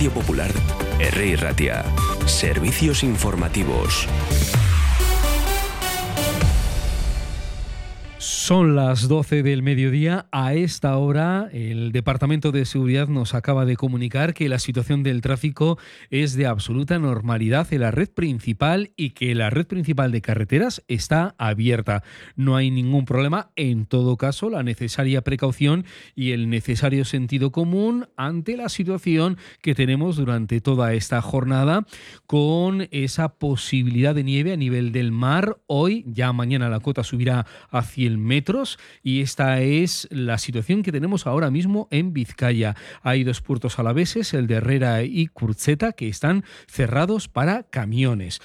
Radio Popular, R. Ratia. Servicios informativos. Son las 12 del mediodía. A esta hora, el Departamento de Seguridad nos acaba de comunicar que la situación del tráfico es de absoluta normalidad en la red principal y que la red principal de carreteras está abierta. No hay ningún problema. En todo caso, la necesaria precaución y el necesario sentido común ante la situación que tenemos durante toda esta jornada con esa posibilidad de nieve a nivel del mar. Hoy, ya mañana la cota subirá a 100 metros y esta es la situación que tenemos ahora mismo en Vizcaya. Hay dos puertos alaveses, el de Herrera y Curzeta, que están cerrados para camiones.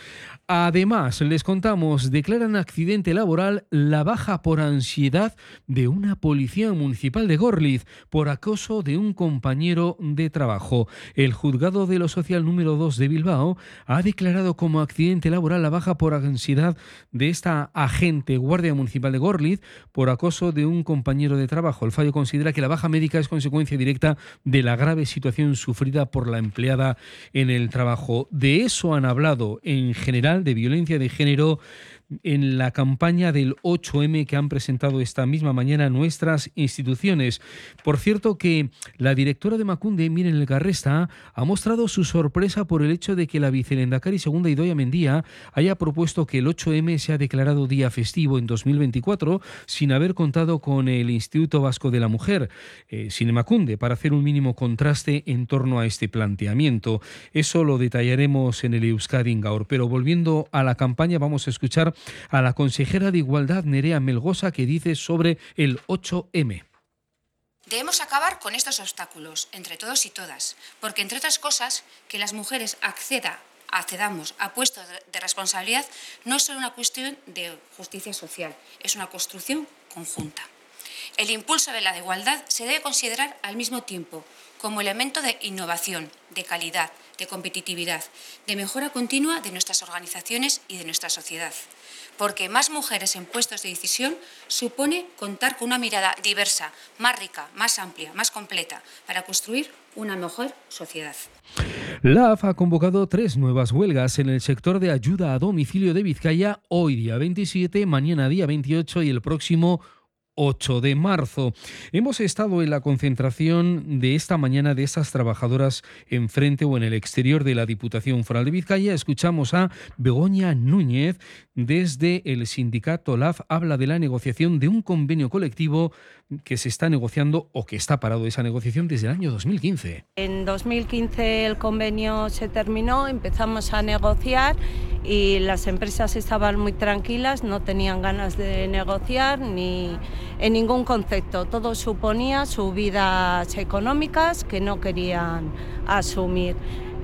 Además, les contamos, declaran accidente laboral la baja por ansiedad de una policía municipal de Gorliz por acoso de un compañero de trabajo. El juzgado de lo social número 2 de Bilbao ha declarado como accidente laboral la baja por ansiedad de esta agente guardia municipal de Gorliz por acoso de un compañero de trabajo. El fallo considera que la baja médica es consecuencia directa de la grave situación sufrida por la empleada en el trabajo. De eso han hablado en general de Violencia de Género en la campaña del 8M que han presentado esta misma mañana nuestras instituciones. Por cierto que la directora de Macunde, Miren El Garresta, ha mostrado su sorpresa por el hecho de que la vicelendacari segunda Idoia Mendía haya propuesto que el 8M sea declarado día festivo en 2024 sin haber contado con el Instituto Vasco de la Mujer, eh, Macunde, para hacer un mínimo contraste en torno a este planteamiento. Eso lo detallaremos en el Euskadi Gaur. Pero volviendo a la campaña, vamos a escuchar a la consejera de Igualdad Nerea Melgosa que dice sobre el 8M. Debemos acabar con estos obstáculos, entre todos y todas, porque, entre otras cosas, que las mujeres acceda, accedamos a puestos de responsabilidad no es solo una cuestión de justicia social, es una construcción conjunta. El impulso de la igualdad se debe considerar al mismo tiempo como elemento de innovación, de calidad, de competitividad, de mejora continua de nuestras organizaciones y de nuestra sociedad porque más mujeres en puestos de decisión supone contar con una mirada diversa, más rica, más amplia, más completa, para construir una mejor sociedad. La AF ha convocado tres nuevas huelgas en el sector de ayuda a domicilio de Vizcaya hoy día 27, mañana día 28 y el próximo 8 de marzo. Hemos estado en la concentración de esta mañana de estas trabajadoras enfrente o en el exterior de la Diputación Foral de Vizcaya. Escuchamos a Begoña Núñez desde el sindicato LAF. Habla de la negociación de un convenio colectivo que se está negociando o que está parado esa negociación desde el año 2015. En 2015 el convenio se terminó, empezamos a negociar y las empresas estaban muy tranquilas, no tenían ganas de negociar ni en ningún concepto. Todo suponía subidas económicas que no querían asumir.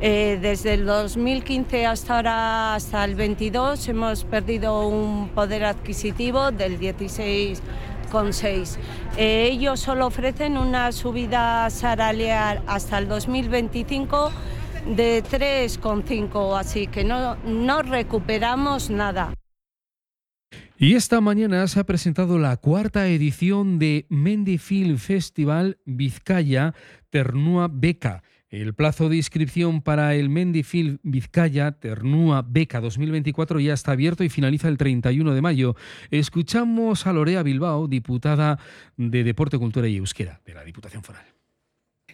Eh, desde el 2015 hasta ahora, hasta el 22, hemos perdido un poder adquisitivo del 16,6. Eh, ellos solo ofrecen una subida salarial hasta el 2025 de 3,5, así que no, no recuperamos nada. Y esta mañana se ha presentado la cuarta edición de Mendy Film Festival Vizcaya Ternúa Beca. El plazo de inscripción para el Mendy Film Vizcaya Ternúa Beca 2024 ya está abierto y finaliza el 31 de mayo. Escuchamos a Lorea Bilbao, diputada de Deporte, Cultura y Euskera de la Diputación Foral.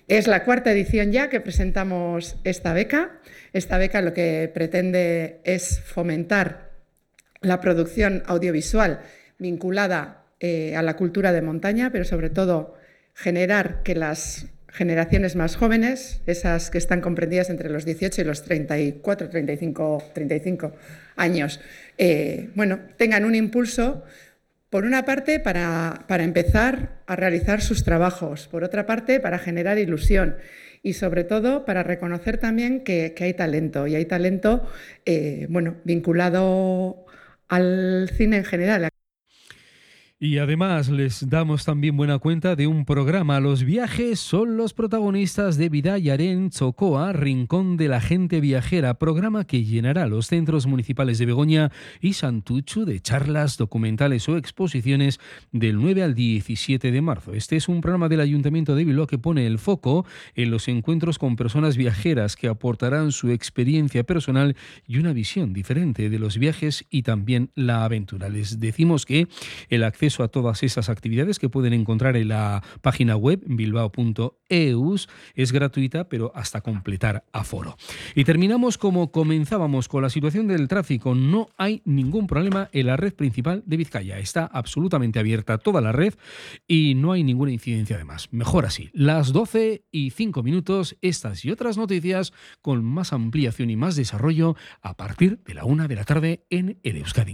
Es la cuarta edición ya que presentamos esta beca. Esta beca lo que pretende es fomentar la producción audiovisual vinculada eh, a la cultura de montaña, pero sobre todo generar que las generaciones más jóvenes, esas que están comprendidas entre los 18 y los 34, 35, 35 años, eh, bueno, tengan un impulso, por una parte, para, empezar a realizar sus trabajos, por otra parte, para generar ilusión y sobre todo para reconocer también que, hay talento, y hay talento eh, bueno, vinculado al cine en general. Y además les damos también buena cuenta de un programa. Los viajes son los protagonistas de Vidayaren Chocoa, Rincón de la Gente Viajera, programa que llenará los centros municipales de Begoña y Santuchu de charlas, documentales o exposiciones del 9 al 17 de marzo. Este es un programa del Ayuntamiento de Bilbao que pone el foco en los encuentros con personas viajeras que aportarán su experiencia personal y una visión diferente de los viajes y también la aventura. Les decimos que el acceso a todas esas actividades que pueden encontrar en la página web bilbao.eus. Es gratuita, pero hasta completar aforo. Y terminamos como comenzábamos con la situación del tráfico. No hay ningún problema en la red principal de Vizcaya. Está absolutamente abierta toda la red y no hay ninguna incidencia además. Mejor así. Las 12 y 5 minutos, estas y otras noticias con más ampliación y más desarrollo a partir de la una de la tarde en el Euskadi.